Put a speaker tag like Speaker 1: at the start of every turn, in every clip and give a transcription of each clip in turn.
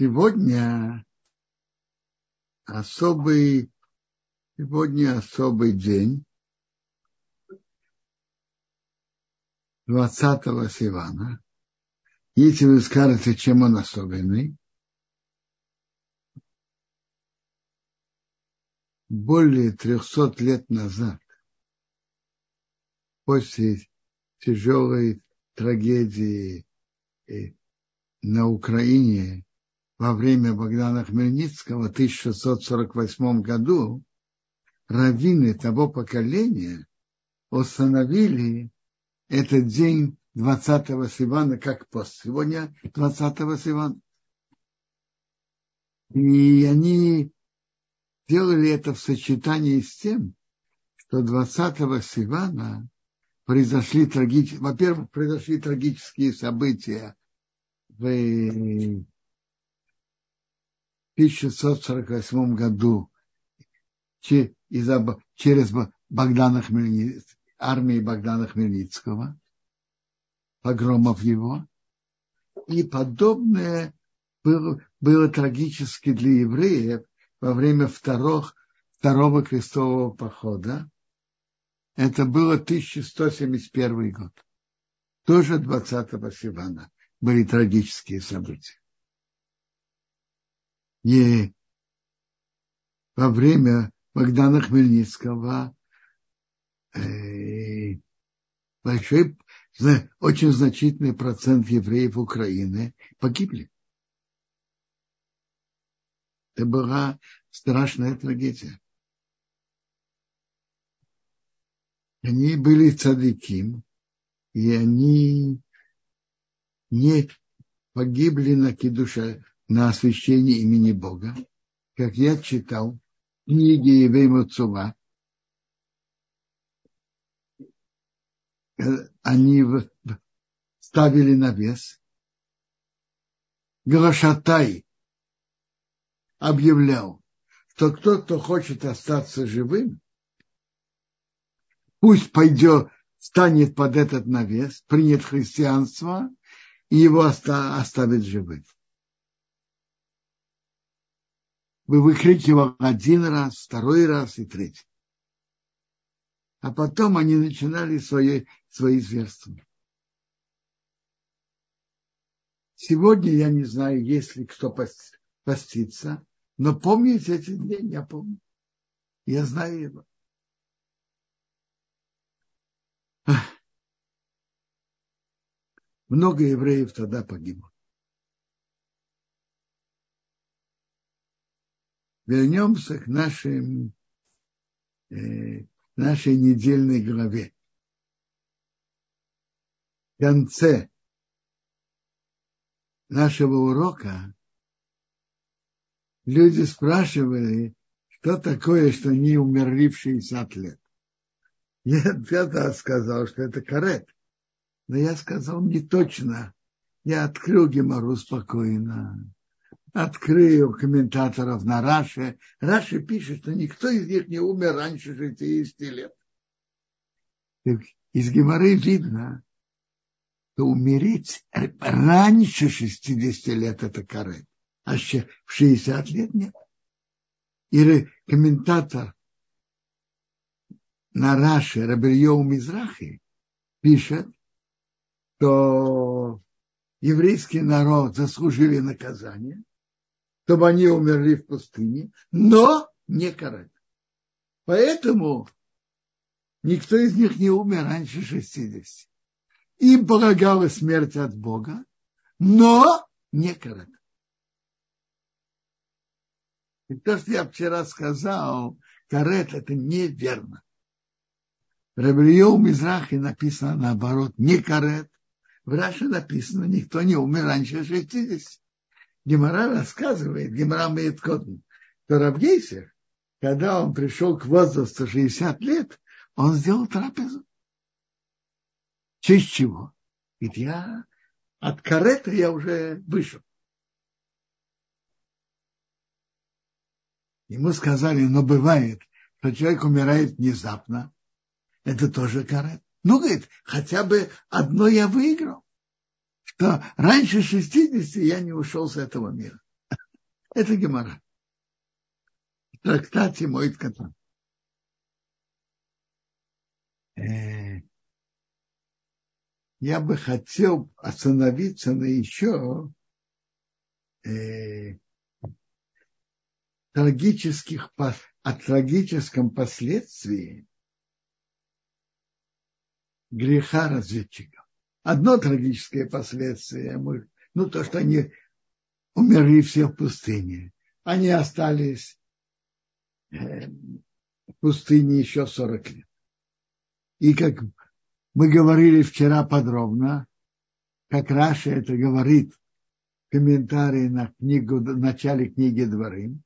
Speaker 1: Сегодня особый, сегодня особый день 20-го Сивана. Если вы скажете, чем он особенный, более 300 лет назад, после тяжелой трагедии э, на Украине во время Богдана Хмельницкого в 1648 году, раввины того поколения установили этот день 20-го Сивана как пост. Сегодня 20-го Сивана. И они делали это в сочетании с тем, что 20-го Сивана произошли трагические, во-первых, произошли трагические события в 1648 году через Богдана Хмельницкого, армии Богдана Хмельницкого, погромов его. И подобное было, было трагически для евреев во время второго, второго крестового похода. Это было 1171 год. Тоже 20 Сивана были трагические события. И во время Богдана Хмельницкого э, большой, очень значительный процент евреев Украины погибли. Это была страшная трагедия. Они были цадыким, и они не погибли на кидуша, на освящение имени Бога, как я читал в книге Евейма Цува, они ставили на вес. Глашатай объявлял, что кто, кто хочет остаться живым, пусть пойдет, станет под этот навес, принят христианство, и его оставит живым. Вы выкрикивал один раз, второй раз и третий. А потом они начинали свои, свои зверства. Сегодня я не знаю, есть ли кто постится, но помните эти дни, я помню. Я знаю его. Много евреев тогда погибло. Вернемся к нашим, э, нашей недельной главе. В конце нашего урока люди спрашивали, что такое, что они умерли в 60 лет. Я тогда сказал, что это карет. Но я сказал не точно. Я открыл Гемору спокойно открыл комментаторов на Раше. Раши пишет, что никто из них не умер раньше 60 лет. Из Геморы видно, что умереть раньше 60 лет это карет, а в 60 лет нет. И комментатор на Раше Рабельеву Мизрахи пишет, что еврейский народ заслужили наказание, чтобы они умерли в пустыне, но не карать. Поэтому никто из них не умер раньше 60. Им полагалась смерть от Бога, но не карать. И то, что я вчера сказал, карет это неверно. Рабрио Мизрахе написано наоборот, не карет. В Раше написано, никто не умер раньше 60. Гемора рассказывает, Гемора имеет Котн, что Равгейсер, когда он пришел к возрасту 60 лет, он сделал трапезу. В честь чего? Ведь я от карета я уже вышел. Ему сказали, но бывает, что человек умирает внезапно. Это тоже карет. Ну, говорит, хотя бы одно я выиграл что раньше 60 я не ушел с этого мира. Это Гемора. В трактате Моид Катан. Э, я бы хотел остановиться на еще э, трагических, о трагическом последствии греха разведчиков. Одно трагическое последствие, ну то, что они умерли все в пустыне. Они остались э, в пустыне еще 40 лет. И как мы говорили вчера подробно, как Раша это говорит в комментарии на книгу, в начале книги Дворы,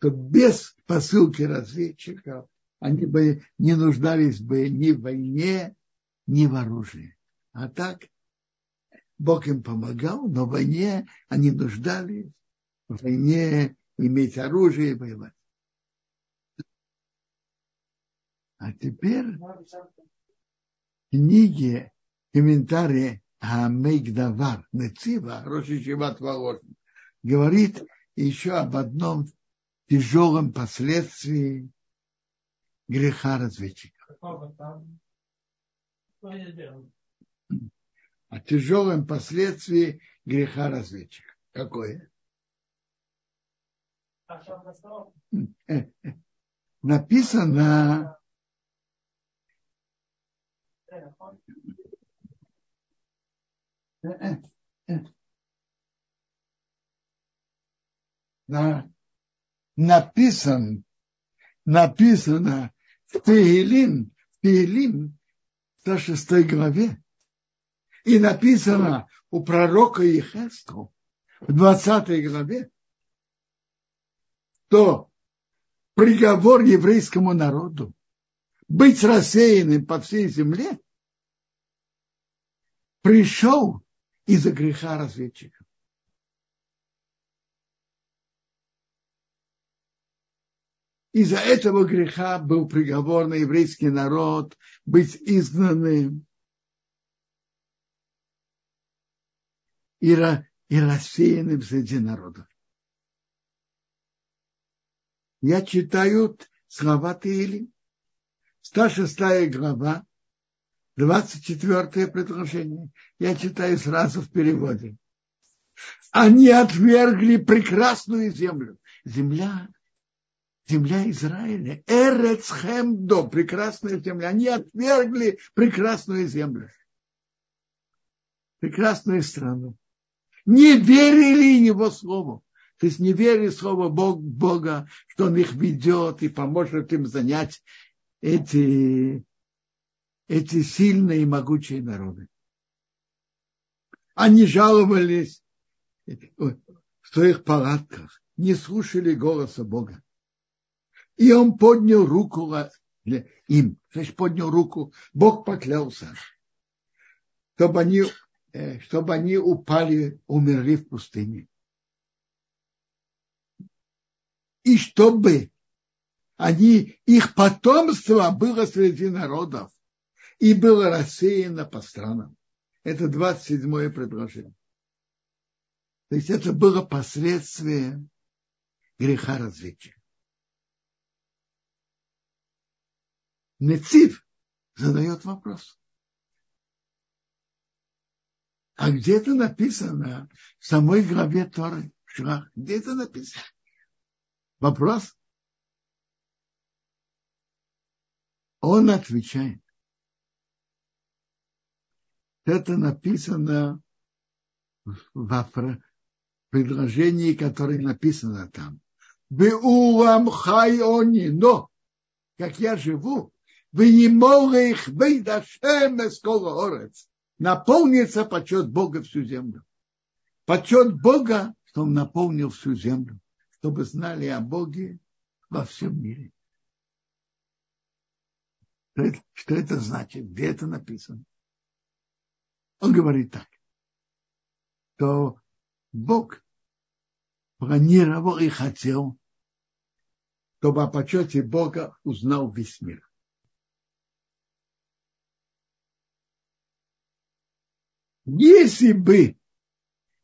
Speaker 1: то без посылки разведчиков они бы не нуждались бы ни в войне, ни в оружии. А так Бог им помогал, но в войне они нуждались в войне иметь оружие и воевать. А теперь в книге комментарии Амейгдавар Нецива, Роши Шиват говорит еще об одном тяжелом последствии греха разведчиков. О тяжелом последствии греха разведчика. Какое? Написано. На, написан, написано в Тегелин, в Тегелин, в 106 главе, и написано у пророка Ехеску в 20 главе, то приговор еврейскому народу быть рассеянным по всей земле пришел из-за греха разведчиков. Из-за этого греха был приговор на еврейский народ быть изгнанным и, рассеянным среди народов. Я читаю слова Таили. 106 глава, 24 предложение. Я читаю сразу в переводе. Они отвергли прекрасную землю. Земля, земля Израиля. Эрецхемдо, прекрасная земля. Они отвергли прекрасную землю. Прекрасную страну. Не верили его слову. То есть не верили в слово Бог, Бога, что он их ведет и поможет им занять эти эти сильные и могучие народы. Они жаловались в своих палатках, не слушали голоса Бога. И он поднял руку им, значит, поднял руку, Бог поклялся, чтобы они, э, чтобы они упали, умерли в пустыне. И чтобы они, их потомство было среди народов и было рассеяно по странам. Это 27-е предложение. То есть это было последствие греха развития. Нецив задает вопрос. А где это написано в самой главе Торы? Где это написано? Вопрос. Он отвечает это написано в предложении, которое написано там. Беулам хайони, но, как я живу, их. Наполнится почет Бога всю землю. Почет Бога, что Он наполнил всю землю, чтобы знали о Боге во всем мире. Что это, что это значит? Где это написано? Он говорит так, то Бог планировал и хотел, чтобы о почете Бога узнал весь мир. Если бы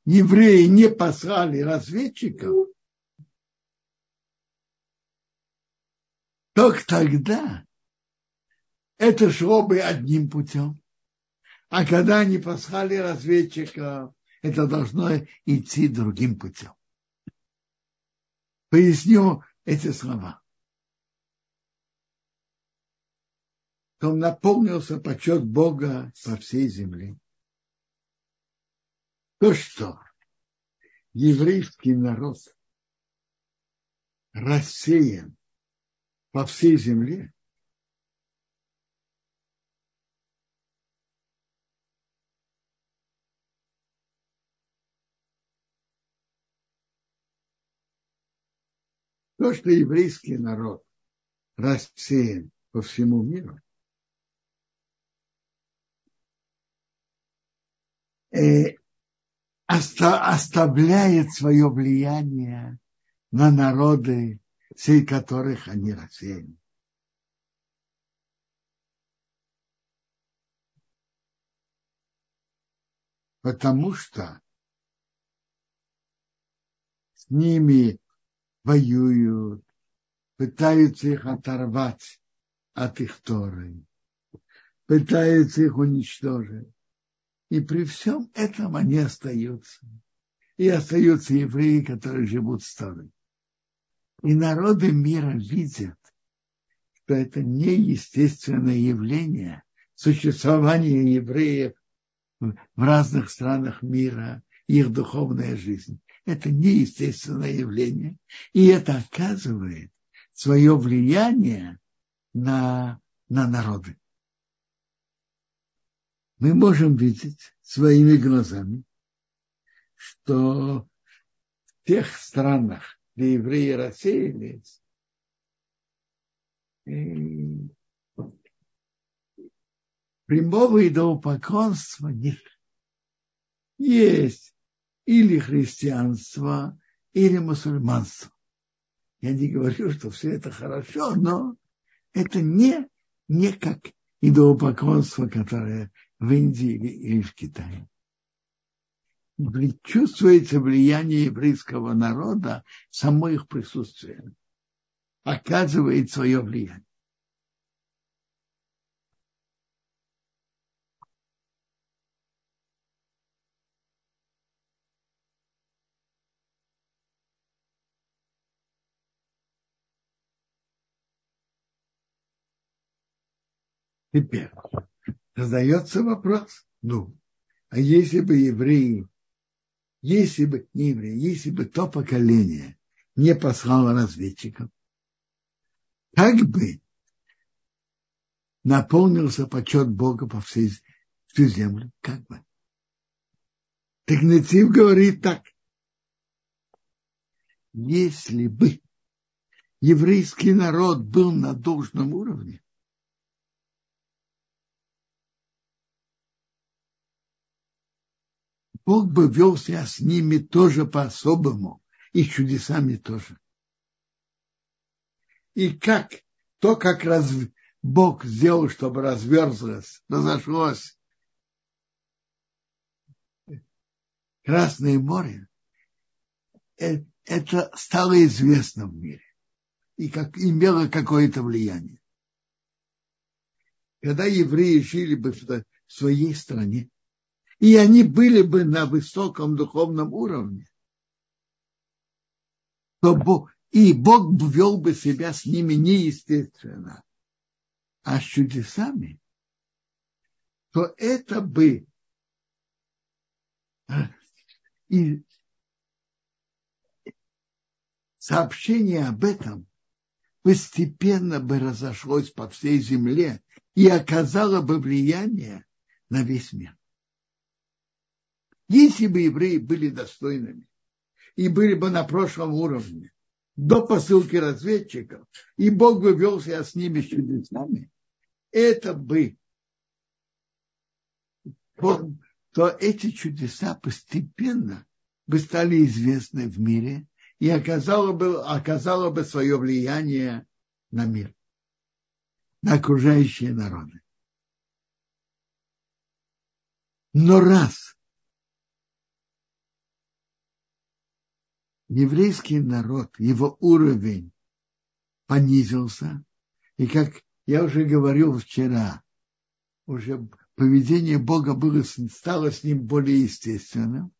Speaker 1: евреи не послали разведчиков, только тогда это шло бы одним путем. А когда они послали разведчиков, это должно идти другим путем. Поясню эти слова. То наполнился почет Бога по всей земле. То, что еврейский народ рассеян по всей земле, То, что еврейский народ рассеян по всему миру, э, оставляет свое влияние на народы, среди которых они рассеяны. Потому что с ними воюют, пытаются их оторвать от их Торы, пытаются их уничтожить. И при всем этом они остаются. И остаются евреи, которые живут в Торой. И народы мира видят, что это неестественное явление существования евреев в разных странах мира, их духовная жизнь это неестественное явление, и это оказывает свое влияние на, на народы. Мы можем видеть своими глазами, что в тех странах, где евреи рассеялись, прямого идолопоклонства нет. Есть или христианство, или мусульманство. Я не говорю, что все это хорошо, но это не, не как идолопоклонство, которое в Индии или в Китае. Чувствуется влияние еврейского народа, само их присутствие оказывает свое влияние. Теперь задается вопрос, ну, а если бы евреи, если бы не евреи, если бы то поколение не послало разведчиков, как бы наполнился почет Бога по всей всю землю, как бы. Так говорит так. Если бы еврейский народ был на должном уровне, Бог бы вел себя с ними тоже по-особому, и чудесами тоже. И как, то, как раз, Бог сделал, чтобы разверзлось, разошлось Красное море, э, это стало известно в мире и как имело какое-то влияние. Когда евреи жили бы в своей стране, и они были бы на высоком духовном уровне, то Бог, и Бог вел бы себя с ними неестественно, а с чудесами, то это бы э, и сообщение об этом постепенно бы разошлось по всей земле и оказало бы влияние на весь мир. Если бы евреи были достойными и были бы на прошлом уровне, до посылки разведчиков, и Бог бы вел себя с ними чудесами, это бы, то эти чудеса постепенно бы стали известны в мире и оказало бы, оказало бы свое влияние на мир, на окружающие народы. Но раз еврейский народ, его уровень понизился. И как я уже говорил вчера, уже поведение Бога было, стало с ним более естественным,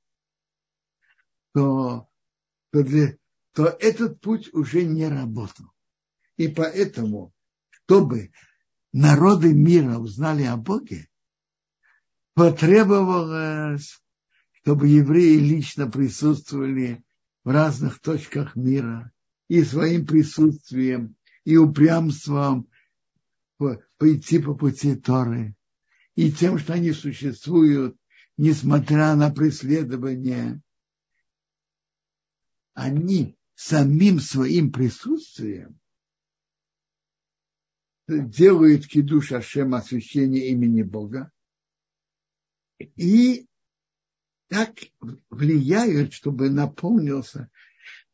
Speaker 1: то, то, для, то этот путь уже не работал. И поэтому, чтобы народы мира узнали о Боге, потребовалось, чтобы евреи лично присутствовали в разных точках мира и своим присутствием, и упрямством пойти по пути Торы, и тем, что они существуют, несмотря на преследование, они самим своим присутствием делают кидуш Ашем освящение имени Бога и так влияют, чтобы наполнился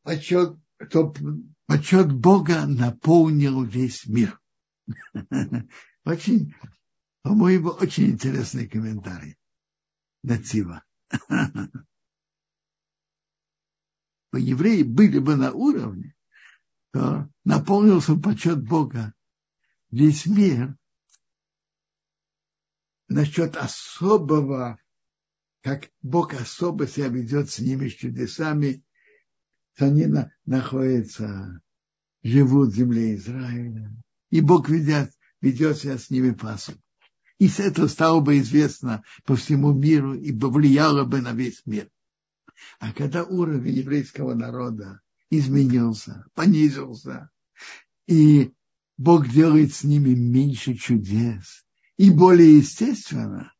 Speaker 1: почет, чтобы почет Бога наполнил весь мир. Очень, по-моему, очень интересный комментарий. Нацива. Евреи были бы на уровне, то наполнился почет Бога весь мир насчет особого, как Бог особо себя ведет с ними, с чудесами, они на, находятся, живут в земле Израиля. И Бог ведет, ведет себя с ними по И с этого стало бы известно по всему миру и повлияло бы на весь мир. А когда уровень еврейского народа изменился, понизился, и Бог делает с ними меньше чудес и более естественно,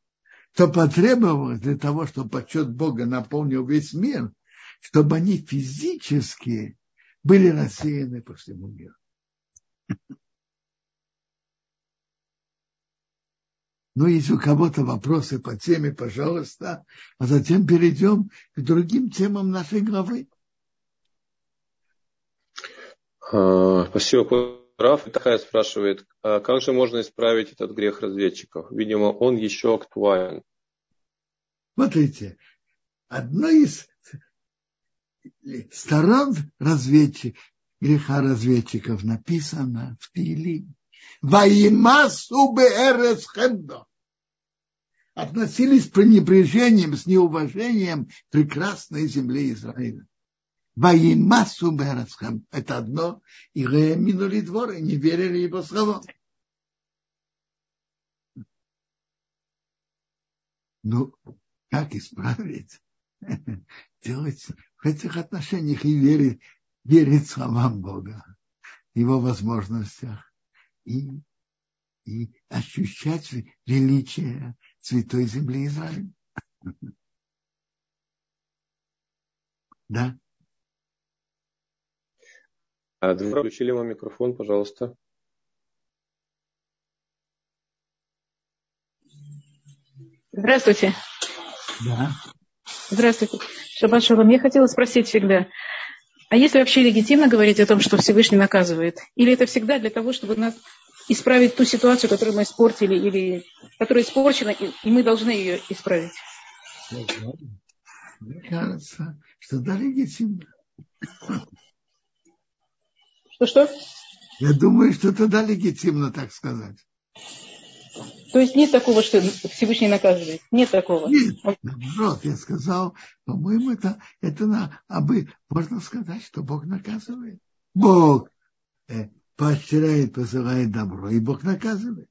Speaker 1: то потребовалось для того, чтобы почет Бога наполнил весь мир, чтобы они физически были рассеяны по всему миру. Ну, если у кого-то вопросы по теме, пожалуйста, а затем перейдем к другим темам нашей главы.
Speaker 2: А, спасибо, Раф такая спрашивает, а как же можно исправить этот грех разведчиков? Видимо, он еще актуален.
Speaker 1: Смотрите, одно из сторон разведчик, греха разведчиков написано в Тиле. Ваимасу беэрес хемдо. Относились с пренебрежением, с неуважением прекрасной земле Израиля. Ваимасу Берасхам. Это одно. И минули двор, и не верили его словам. Ну, как исправить? Делать в этих отношениях и верить, верить словам Бога, его возможностях и, и ощущать величие Святой Земли Израиля. Да.
Speaker 2: Включили вам микрофон, пожалуйста.
Speaker 3: Здравствуйте.
Speaker 1: Да.
Speaker 3: Здравствуйте. Шаббат шалом. Я хотела спросить всегда, а если вообще легитимно говорить о том, что Всевышний наказывает? Или это всегда для того, чтобы нас исправить ту ситуацию, которую мы испортили, или которая испорчена, и мы должны ее исправить?
Speaker 1: Мне кажется, что да, легитимно.
Speaker 3: Что-что?
Speaker 1: Я думаю, что тогда легитимно так сказать.
Speaker 3: То есть нет такого, что Всевышний наказывает? Нет такого?
Speaker 1: Нет, наоборот, я сказал, по-моему, это, это на, а бы, можно сказать, что Бог наказывает. Бог э, поощряет, посылает добро, и Бог наказывает.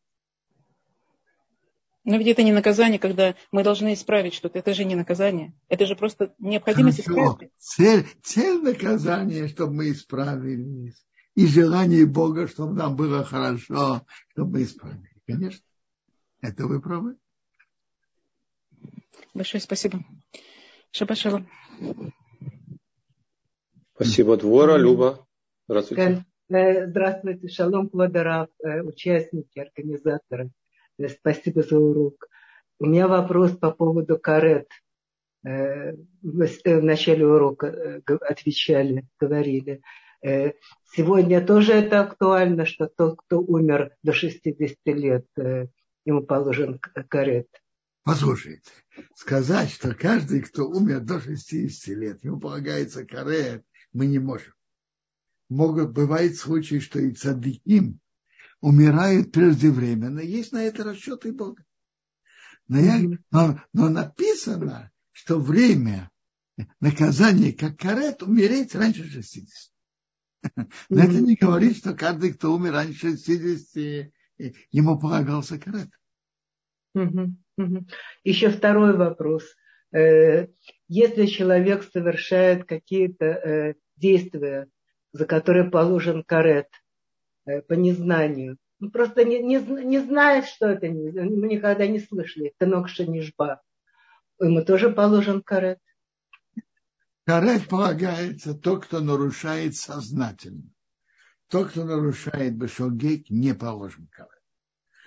Speaker 3: Но ведь это не наказание, когда мы должны исправить что-то. Это же не наказание. Это же просто необходимость Хорошо. исправить.
Speaker 1: Цель, цель наказания, чтобы мы исправились и желание Бога, чтобы нам было хорошо, чтобы мы исправили. Конечно, это вы правы.
Speaker 3: Большое спасибо. Шабашалом.
Speaker 2: Спасибо, Двора, Люба. Здравствуйте.
Speaker 4: Э, здравствуйте, шалом, Квадарав, э, участники, организаторы. Э, спасибо за урок. У меня вопрос по поводу карет. В начале урока отвечали, говорили. Э, сегодня тоже это актуально, что тот, кто умер до 60 лет, э, ему положен карет.
Speaker 1: Послушайте, сказать, что каждый, кто умер до 60 лет, ему полагается карет, мы не можем. Могут, бывает случаи, что и цадыким умирают преждевременно. Есть на это расчеты Бога. Но, я, но, но написано, что время наказания, как карет, умереть раньше 60. Но это не говорит, что каждый, кто умер раньше 60, ему полагался карет.
Speaker 4: Еще второй вопрос. Э, если человек совершает какие-то э, действия, за которые положен карет э, по незнанию, он просто не, не, не знает, что это, мы никогда не слышали, тенок шанишба, ему тоже положен карет.
Speaker 1: Карет полагается тот, кто нарушает сознательно. Тот, кто нарушает бешогейк, не положен карет.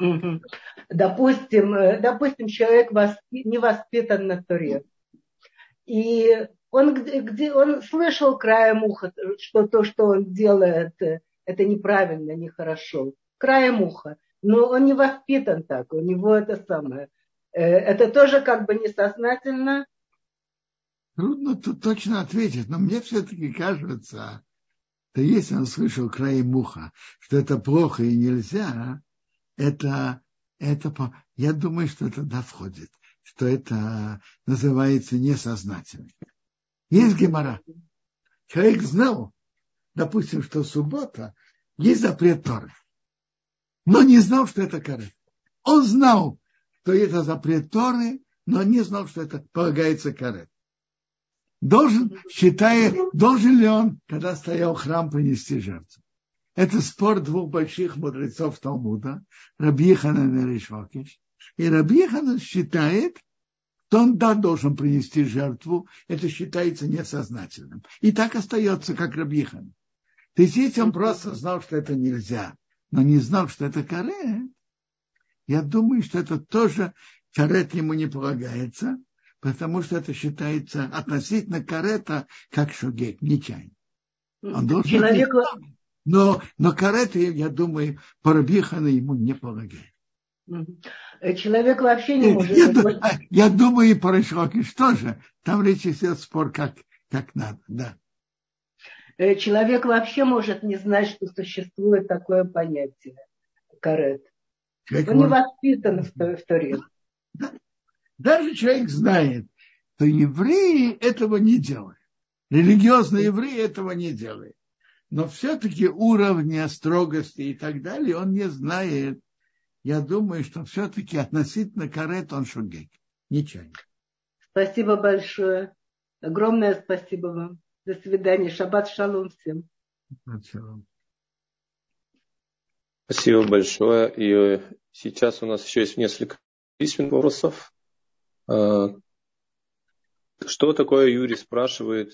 Speaker 4: Угу. Допустим, э, допустим, человек не воспитан на Туре. И он, где, он слышал краем уха, что то, что он делает, э, это неправильно, нехорошо. Краем уха. Но он не воспитан так, у него это самое. Э, это тоже как бы несознательно.
Speaker 1: Трудно тут точно ответить, но мне все-таки кажется, что если он слышал краем уха, что это плохо и нельзя, это, это, я думаю, что это да входит, что это называется несознательно. Есть гемора. Человек знал, допустим, что суббота есть запрет Торы, но не знал, что это карет. Он знал, что это запрет Торы, но не знал, что это полагается карет. Должен, считает, должен ли он, когда стоял храм, принести жертву? Это спор двух больших мудрецов Талмуда, Рабьехана и Ришвакиш. И Рабьехана считает, что он да должен принести жертву, это считается несознательным. И так остается, как Рабьехан. То есть, если он просто знал, что это нельзя, но не знал, что это карет, я думаю, что это тоже карет ему не полагается, потому что это считается относительно карета как шугек, нечаянно. Он должен Человек... Но, но кареты, я думаю, Парабихана ему не полагает.
Speaker 4: Человек вообще не может...
Speaker 1: Я, я думаю, и Парашокиш тоже. Там речь идет спор, как, как надо, да.
Speaker 4: Э, человек вообще может не знать, что существует такое понятие карет. Человек Он может... не воспитан в, в Торе.
Speaker 1: Даже человек знает, что евреи этого не делают. Религиозные евреи этого не делают но все-таки уровня строгости и так далее он не знает. Я думаю, что все-таки относительно карет он шугек. Нечаянно.
Speaker 4: Спасибо большое. Огромное спасибо вам. До свидания. Шаббат шалом всем.
Speaker 2: Спасибо большое. И сейчас у нас еще есть несколько письменных вопросов. А, что такое Юрий спрашивает,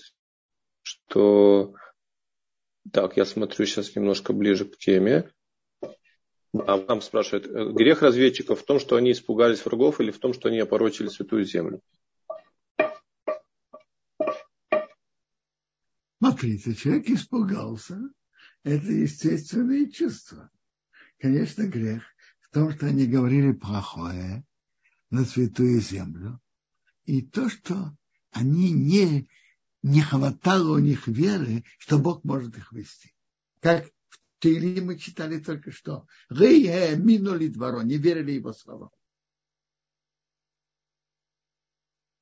Speaker 2: что так, я смотрю сейчас немножко ближе к теме. А нам спрашивают, э, грех разведчиков в том, что они испугались врагов или в том, что они опорочили святую землю?
Speaker 1: Смотрите, человек испугался. Это естественные чувства. Конечно, грех в том, что они говорили плохое на святую землю. И то, что они не не хватало у них веры, что Бог может их вести. Как в Тейли мы читали только что. Рые минули дворо, не верили его словам.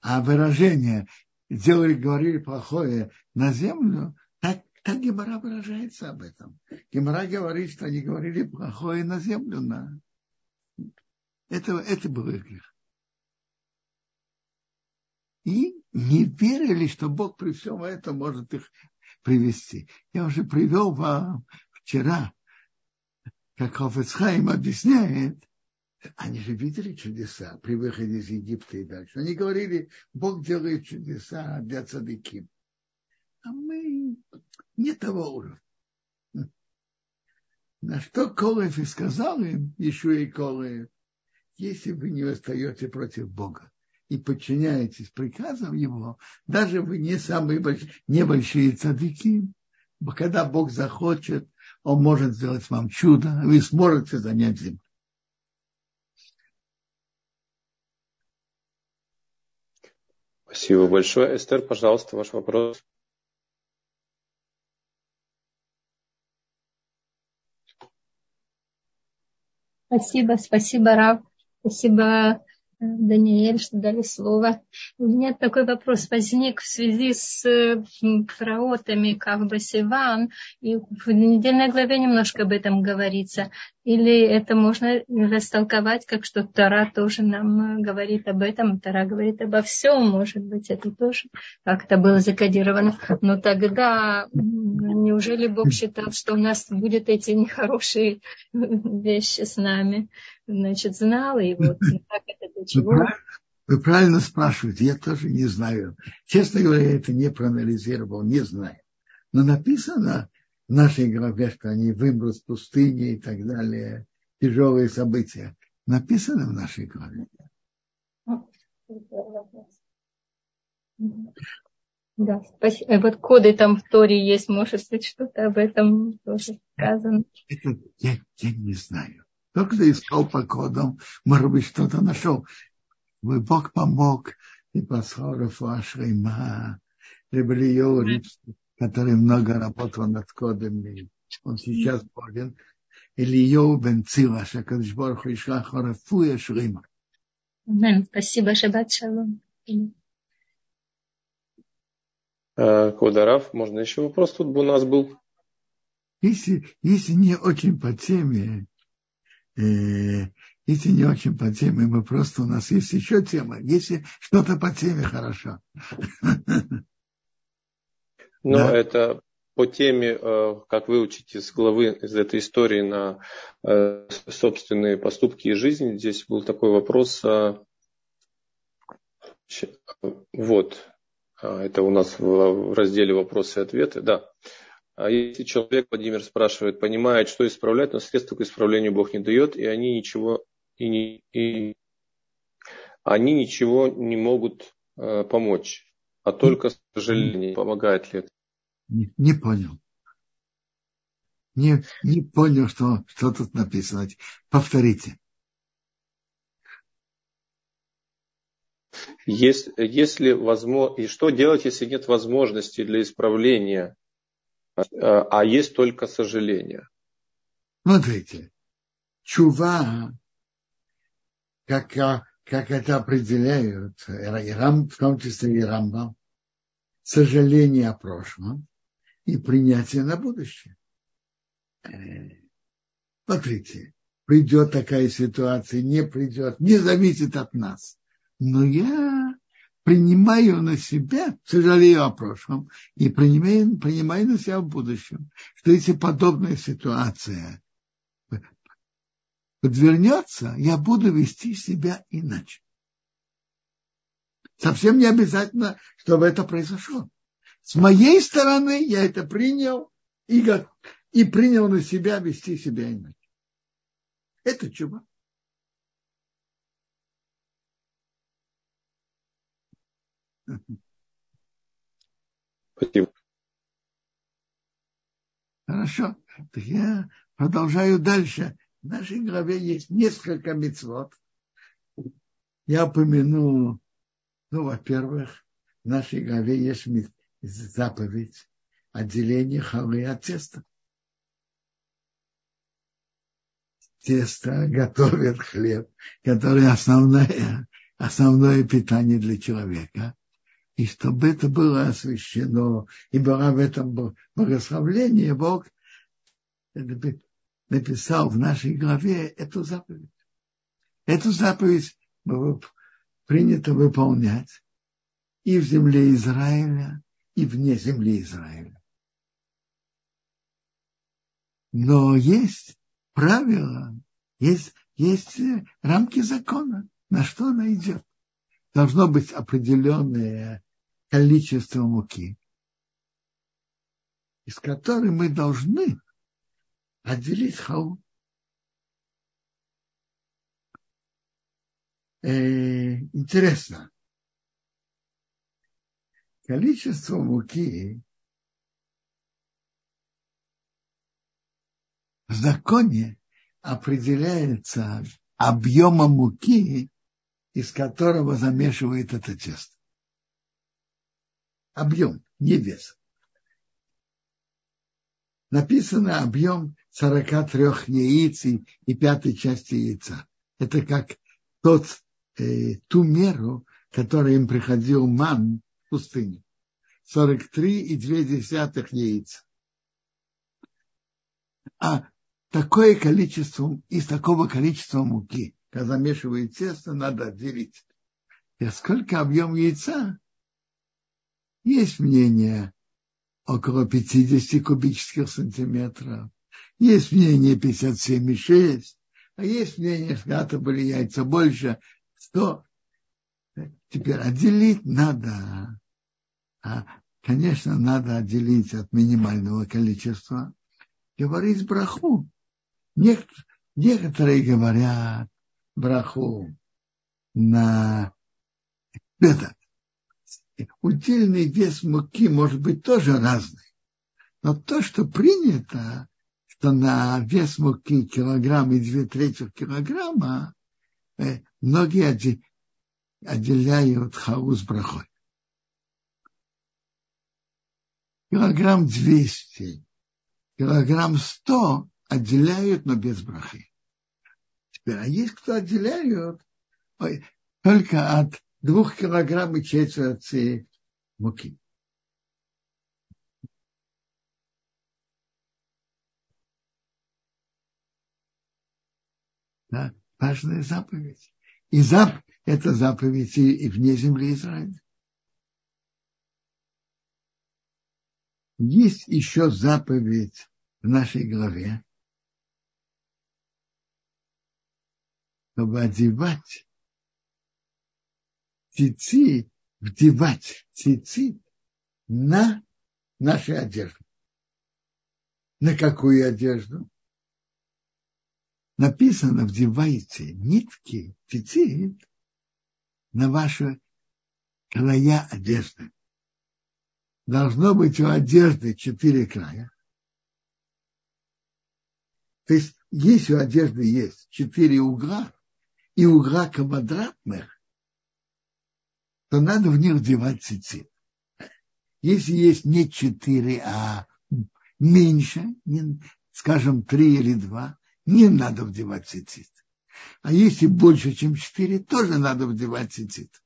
Speaker 1: А выражение делали, говорили плохое на землю, так, так Гемора выражается об этом. Гемора говорит, что они говорили плохое на землю. На... Это, это был их грех. И не верили, что Бог при всем этом может их привести. Я уже привел вам вчера, как Хофецхайм объясняет, они же видели чудеса при выходе из Египта и дальше. Они говорили, Бог делает чудеса для цадыки. А мы не того уровня. На что Колев и сказал им, еще и Колев, если вы не восстаете против Бога, и подчиняетесь приказам его, даже вы не самые большие, небольшие цадыки, когда Бог захочет, он может сделать вам чудо, вы сможете занять землю.
Speaker 2: Спасибо большое. Эстер, пожалуйста, ваш вопрос.
Speaker 5: Спасибо, спасибо, Рав. Спасибо Даниэль, что дали слово. У меня такой вопрос возник в связи с фраотами, как бы Сиван, и в недельной главе немножко об этом говорится. Или это можно растолковать, как что Тара тоже нам говорит об этом, Тара говорит обо всем, может быть, это тоже как-то было закодировано. Но тогда неужели Бог считал, что у нас будут эти нехорошие вещи с нами? Значит, знал, и вот как это для чего?
Speaker 1: Вы правильно, спрашиваете, я тоже не знаю. Честно говоря, я это не проанализировал, не знаю. Но написано нашей что они вымрут в пустыне и так далее, тяжелые события. Написано в нашей главе.
Speaker 5: Да, спасибо. Вот коды там в Торе есть, может быть, что-то об этом тоже сказано.
Speaker 1: Это я, я не знаю. Только кто искал по кодам, может быть, что-то нашел. Вы Бог помог, и послал Рафуа Шрейма, Ребелио который много работал над кодами. Он сейчас болен. Ильё бен Цила, Шакадыш Борху Ишлах Рафуя Шрейма.
Speaker 5: Спасибо, Шаббат Шалом.
Speaker 2: Квадарав, можно еще вопрос тут бы у нас был?
Speaker 1: Если, если не очень по теме, э, если не очень по теме, мы просто у нас есть еще тема. Если что-то по теме, хорошо.
Speaker 2: Но да? это по теме, э, как выучить из главы, из этой истории на э, собственные поступки и жизнь. Здесь был такой вопрос. Э, вот, это у нас в разделе вопросы и ответы. Да. А если человек, Владимир спрашивает, понимает, что исправлять, но средства к исправлению Бог не дает, и они ничего, и не, и они ничего не могут э, помочь, а только сожаление. Помогает ли это?
Speaker 1: Не, не понял. Не, не понял, что, что тут написано. Повторите.
Speaker 2: Если, если возможно, и что делать, если нет возможности для исправления а есть только сожаление.
Speaker 1: Смотрите, чува, как, как это определяют, в том числе и Рамбам, сожаление о прошлом и принятие на будущее. Э, смотрите, придет такая ситуация, не придет, не зависит от нас. Но я принимаю на себя, сожалею о прошлом, и принимаю, принимаю на себя в будущем, что если подобная ситуация подвернется, я буду вести себя иначе. Совсем не обязательно, чтобы это произошло. С моей стороны я это принял и, и принял на себя вести себя иначе. Это чува.
Speaker 2: Спасибо.
Speaker 1: Хорошо. Так я продолжаю дальше. В нашей главе есть несколько мецвод. Я упомяну, ну, во-первых, в нашей главе есть заповедь отделения халы от теста. Тесто готовит хлеб, который основное, основное питание для человека и чтобы это было освящено, и было в этом благословление, Бог написал в нашей главе эту заповедь. Эту заповедь принято выполнять и в земле Израиля, и вне земли Израиля. Но есть правила, есть, есть рамки закона, на что она идет должно быть определенное количество муки, из которой мы должны отделить халу. Э, интересно. Количество муки в законе определяется объемом муки из которого замешивает это тесто. Объем, не вес. Написано объем 43 яиц и, пятой части яйца. Это как тот, э, ту меру, которая им приходил ман пустыне. 43 и 2 десятых яиц. А такое количество, из такого количества муки, когда замешивают тесто, надо отделить. И сколько объем яйца? Есть мнение около 50 кубических сантиметров. Есть мнение 57,6. А есть мнение, что это были яйца больше 100. Теперь отделить надо. А, конечно, надо отделить от минимального количества. Говорить браху. Некоторые говорят браху на это, удельный вес муки может быть тоже разный. Но то, что принято, что на вес муки килограмм и две трети килограмма, э, многие отделяют хаус брахой. Килограмм двести, килограмм сто отделяют, но без брахи. Теперь, а есть кто отделяют только от двух килограмм и четверти муки. Да, важная заповедь. И зап, это заповедь и, и вне земли Израиля. Есть еще заповедь в нашей главе, чтобы одевать цицит, вдевать цицит на наши одежды. На какую одежду? Написано, вдевайте нитки, цицит на ваши края одежды. Должно быть у одежды четыре края. То есть, если у одежды есть четыре угла, и угла квадратных, то надо в них вдевать цицит. Если есть не четыре, а меньше, скажем, три или два, не надо вдевать цицит. А если больше, чем четыре, тоже надо вдевать цицит.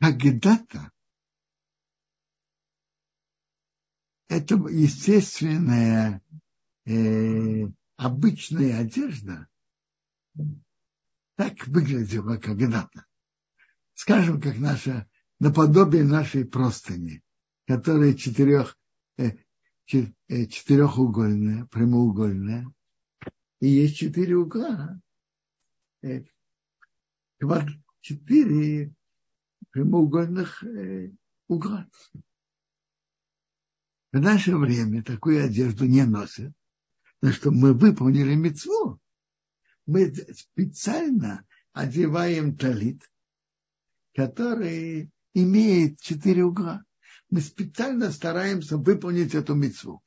Speaker 1: Агидата – это естественная, э, обычная одежда, так выглядело когда-то. Скажем, как наша, наподобие нашей простыни, которая четырех, э, э, четырехугольная, прямоугольная, и есть четыре угла. Э, четыре прямоугольных э, угла. В наше время такую одежду не носят, но что мы выполнили мецву, мы специально одеваем талит, который имеет четыре угла. Мы специально стараемся выполнить эту мецву.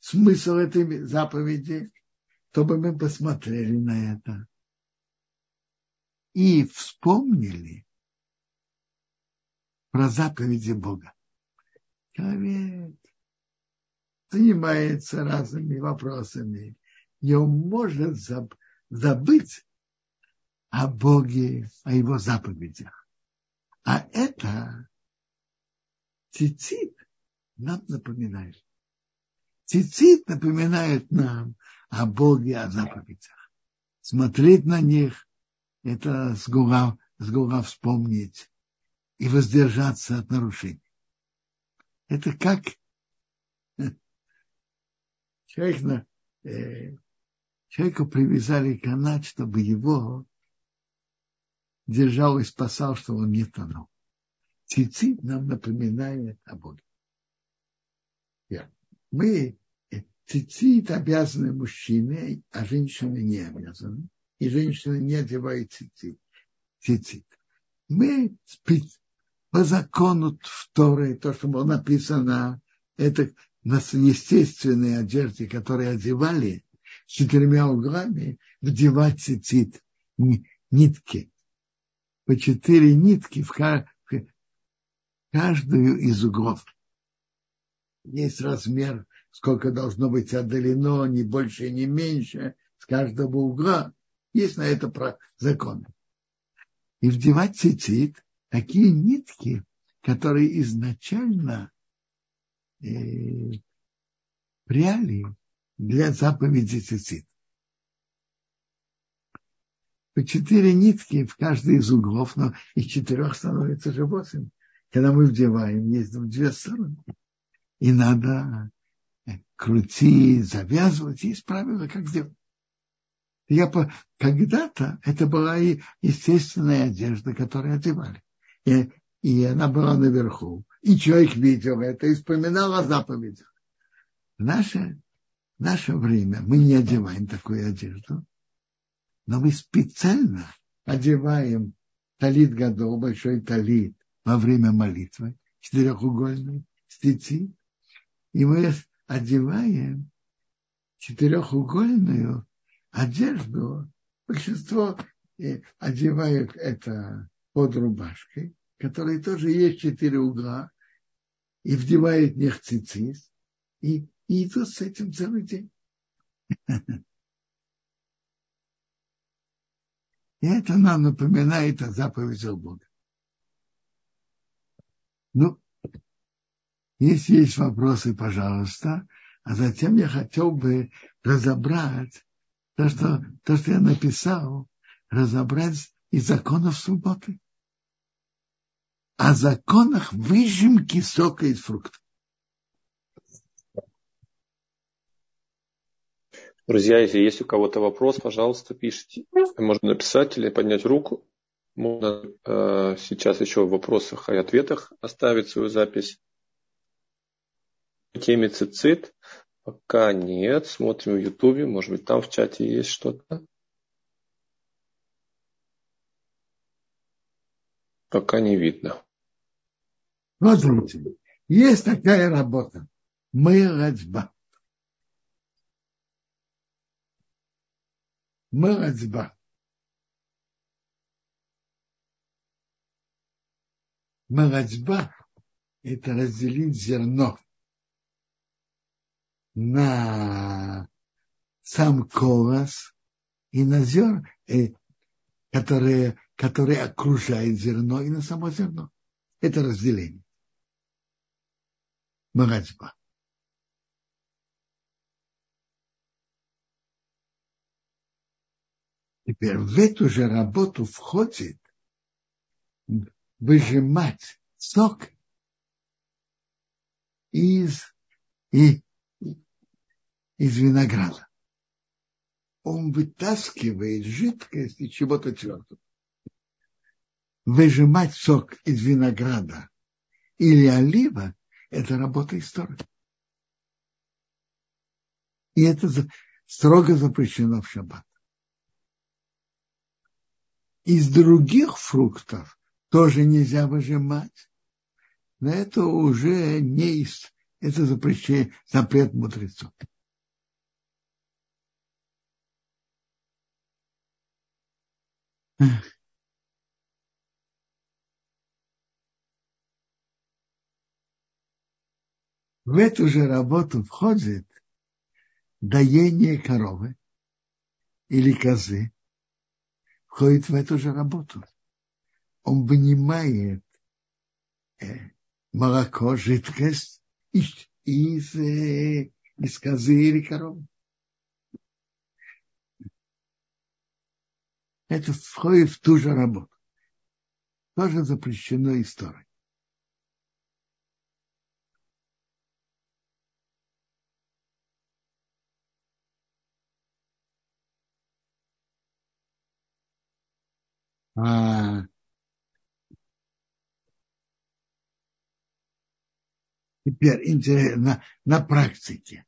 Speaker 1: Смысл этой заповеди, чтобы мы посмотрели на это и вспомнили про заповеди Бога. Человек занимается разными вопросами, и он может забыть забыть о Боге, о Его заповедях. А это цицит нам напоминает. Цицит напоминает нам о Боге, о заповедях. Смотреть на них – это с гура, с гура вспомнить и воздержаться от нарушений. Это как человек на, э, Человеку привязали канат, чтобы его держал и спасал, чтобы он не тонул. Цицит нам напоминает о Боге. Мы э, цицит обязаны мужчине, а женщины не обязаны. И женщины не одевают цицит. цицит. Мы по закону второе, то, что было написано, это на естественной одежде, которые одевали, с четырьмя углами вдевать цицит, нитки. По четыре нитки в каждую из углов. есть размер, сколько должно быть отдалено, не больше, не меньше, с каждого угла. Есть на это про закон. И вдевать цицит, такие нитки, которые изначально э, пряли для заповеди цицит. По четыре нитки в каждой из углов, но из четырех становится же восемь. Когда мы вдеваем, есть две стороны. И надо крутить, завязывать, есть правила, как сделать. Я по... Когда-то это была и естественная одежда, которую одевали. И, и она была наверху. И человек видел это и вспоминал о заповедях. В наше, в наше время мы не одеваем такую одежду, но мы специально одеваем талит годов, большой талит, во время молитвы, четырехугольный, стеци, и мы одеваем четырехугольную одежду. Большинство э, одевают это под рубашкой, которой тоже есть четыре угла, и вдевают в них цицис, и, и идут с этим целый день. И это нам напоминает о заповедях Бога. Ну, если есть вопросы, пожалуйста. А затем я хотел бы разобрать то, что, то, что я написал, разобрать из законов субботы. О законах выжимки сока из фруктов.
Speaker 2: Друзья, если есть у кого-то вопрос, пожалуйста, пишите. Можно написать или поднять руку. Можно э, сейчас еще в вопросах и ответах оставить свою запись. Теме цицит пока нет. Смотрим в Ютубе. Может быть, там в чате есть что-то. Пока не видно.
Speaker 1: Смотрите, есть такая работа. Мылацба. Мылацба. Мелачба – это разделить зерно на сам колос и на зерно, э, которые, которые окружают зерно, и на само зерно. Это разделение. Мелачба. Теперь в эту же работу входит выжимать сок из, и, из винограда. Он вытаскивает жидкость из чего-то твердого. Выжимать сок из винограда или олива – это работа истории. И это строго запрещено в шаббат. Из других фруктов тоже нельзя выжимать. Но это уже не из, это запрещение, запрет мудрецов. В эту же работу входит доение коровы или козы, входит в эту же работу он вынимает э, молоко, жидкость из, из, э, из козы или коровы. Это входит в ту же работу. Тоже запрещено историей. А, Теперь интересно, на, на практике.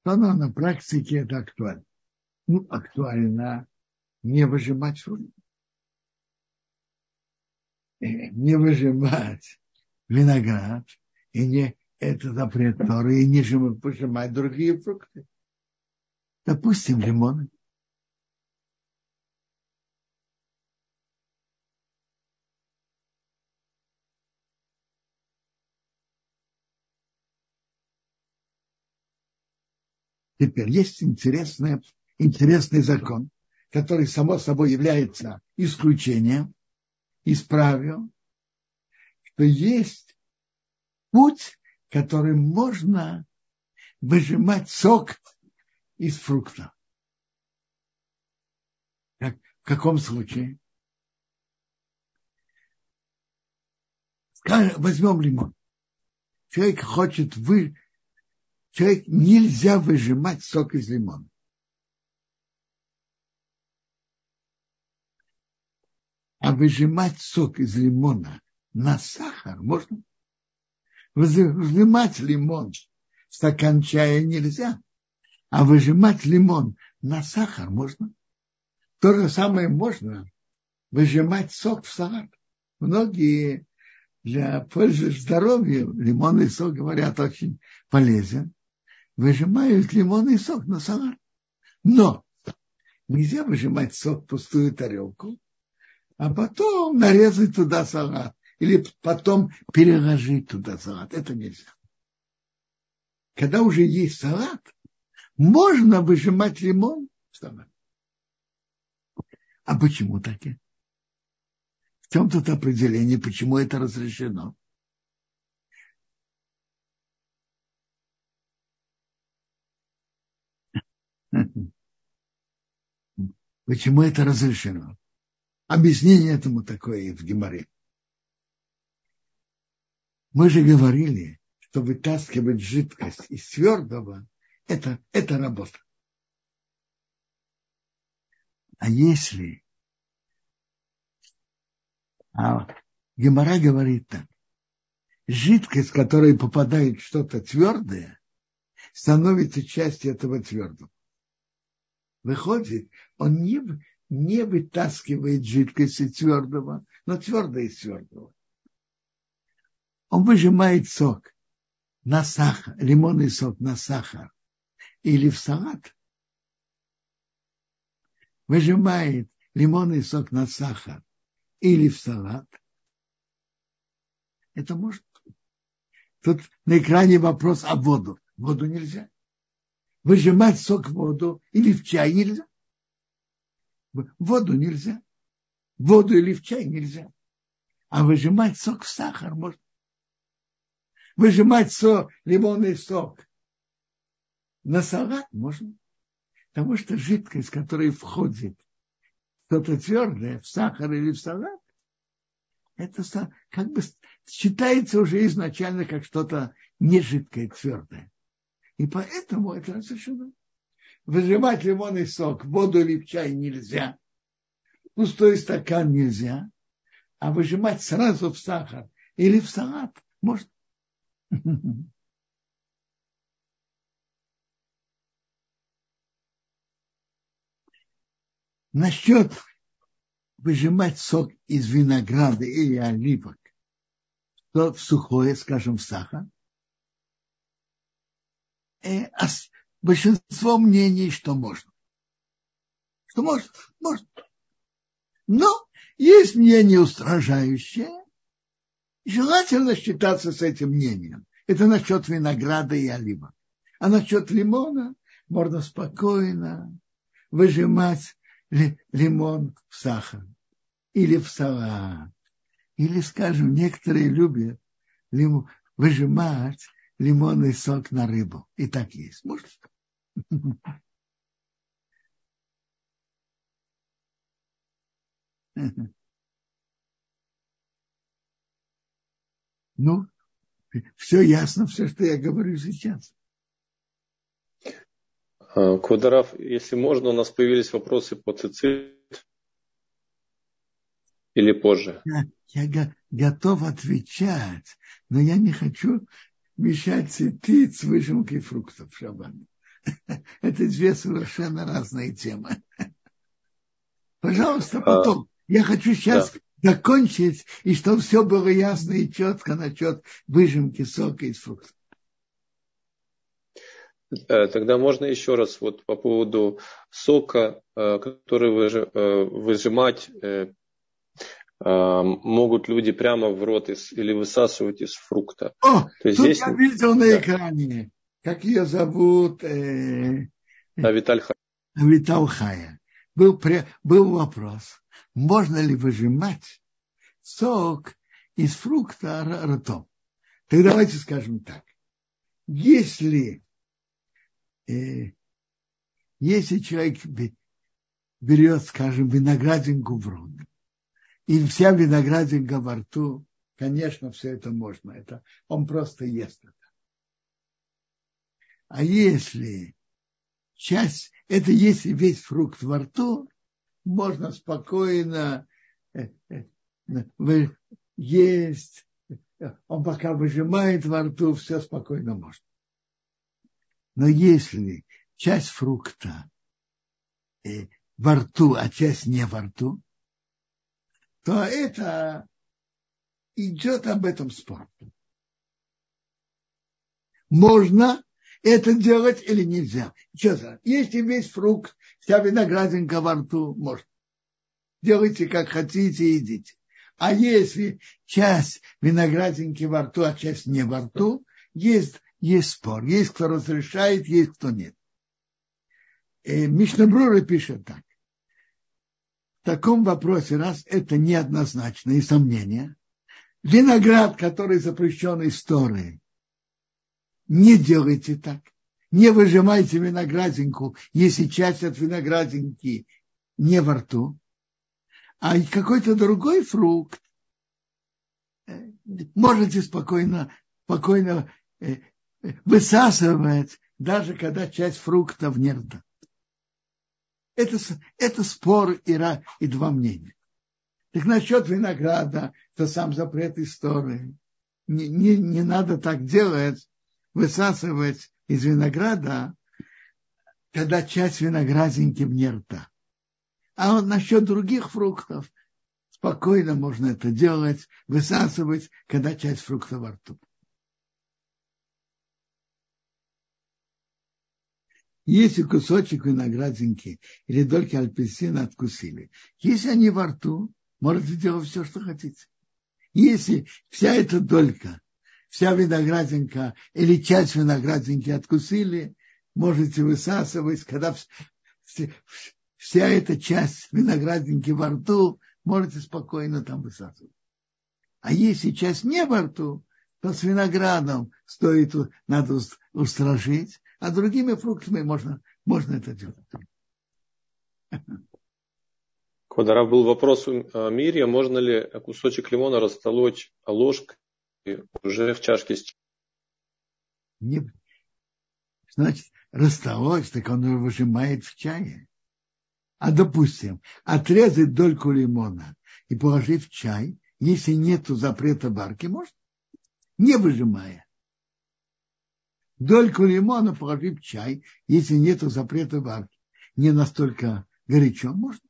Speaker 1: Что на, на практике это актуально? Ну, актуально не выжимать фрукты. Э, не выжимать виноград, и не это запрет Торы, и не выжимать другие фрукты. Допустим, лимоны. Теперь есть интересный, интересный закон, который само собой является исключением из правил, что есть путь, который можно выжимать сок из фрукта. Как, в каком случае? Возьмем лимон. Человек хочет вы... Человек нельзя выжимать сок из лимона. А выжимать сок из лимона на сахар можно? Выжимать лимон стакан чая нельзя, а выжимать лимон на сахар можно. То же самое можно выжимать сок в салат. Многие для пользы здоровья лимонный сок, говорят, очень полезен. Выжимают лимонный сок на салат. Но нельзя выжимать сок в пустую тарелку, а потом нарезать туда салат. Или потом переложить туда салат. Это нельзя. Когда уже есть салат, можно выжимать лимон в салат. А почему так? В чем тут определение, почему это разрешено? Почему это разрешено? Объяснение этому такое в Геморе. Мы же говорили, что вытаскивать жидкость из твердого, это, это работа. А если а Гемора говорит так. Жидкость, в которой попадает что-то твердое, становится частью этого твердого. Выходит, он не, не вытаскивает жидкость из твердого, но твердое из твердого. Он выжимает сок на сахар, лимонный сок на сахар или в салат. Выжимает лимонный сок на сахар или в салат. Это может Тут на экране вопрос о воду. Воду нельзя. Выжимать сок в воду или в чай нельзя. Воду нельзя. Воду или в чай нельзя. А выжимать сок в сахар можно. Выжимать сок, лимонный сок на салат можно. Потому что жидкость, которая входит что-то твердое в сахар или в салат, это как бы считается уже изначально как что-то не жидкое, твердое. И поэтому это разрешено. Выжимать лимонный сок, воду или чай нельзя. Пустой стакан нельзя. А выжимать сразу в сахар или в салат можно. Насчет выжимать сок из винограда или оливок то в сухое, скажем, в сахар. Э, а большинство мнений, что можно. Что можно? Можно. Но есть мнение устражающее. Желательно считаться с этим мнением. Это насчет винограда и оливок. А насчет лимона можно спокойно выжимать лимон в сахар или в салат. Или, скажем, некоторые любят лим, выжимать лимонный сок на рыбу. И так есть. Может? Ну, все ясно, все, что я говорю сейчас.
Speaker 2: А, Квадорав, если можно, у нас появились вопросы по цицит или позже?
Speaker 1: Я, я готов отвечать, но я не хочу мешать цицит с выжимкой фруктов в шаббат. Это две совершенно разные темы. Пожалуйста, а, потом. Я хочу сейчас да. закончить, и чтобы все было ясно и четко насчет выжимки сока из фруктов.
Speaker 2: Э, тогда можно еще раз вот по поводу сока, э, который э, выжимать могут люди прямо в рот из, или высасывать из фрукта.
Speaker 1: О, То есть тут здесь... я видел на экране, как ее зовут, э,
Speaker 2: А Виталь Хая.
Speaker 1: Витал Хая. Был, был вопрос, можно ли выжимать сок из фрукта ртом. Так давайте скажем так. Если, э, если человек берет, скажем, виноградинку в рот, и вся виноградинка во рту, конечно, все это можно. Это, он просто ест это. А если часть, это если весь фрукт во рту, можно спокойно э, э, есть, он пока выжимает во рту, все спокойно можно. Но если часть фрукта э, во рту, а часть не во рту, то это идет об этом спор. Можно это делать или нельзя? Что Если весь фрукт, вся виноградинка во рту, можно. Делайте как хотите, идите. А если часть виноградинки во рту, а часть не во рту, есть, есть спор. Есть кто разрешает, есть кто нет. И Мишнабрура пишет так. В таком вопросе, раз это неоднозначно и сомнение, виноград, который запрещен историей, не делайте так. Не выжимайте виноградинку, если часть от виноградинки не во рту а какой-то другой фрукт э, можете спокойно, спокойно э, высасывать, даже когда часть фруктов не рта. Это, это спор и, и два мнения. Так насчет винограда, то сам запрет истории. Не, не, не надо так делать, высасывать из винограда, когда часть виноградинки вне рта. А вот насчет других фруктов спокойно можно это делать, высасывать, когда часть фрукта во рту. Если кусочек виноградинки или дольки апельсина откусили, если они во рту, можете делать все, что хотите. Если вся эта долька, вся виноградинка или часть виноградинки откусили, можете высасывать, когда вся эта часть виноградинки во рту, можете спокойно там высасывать. А если часть не во рту, то с виноградом стоит, надо устражить, а другими фруктами можно, можно это делать.
Speaker 2: Когда был вопрос у а, Мирия, можно ли кусочек лимона растолочь ложкой уже в чашке с
Speaker 1: не, Значит, растолочь, так он выжимает в чае. А допустим, отрезать дольку лимона и положить в чай, если нет запрета барки, можно, не выжимая. Дольку лимона положить в чай, если нет запрета барки. Не настолько горячо, можно.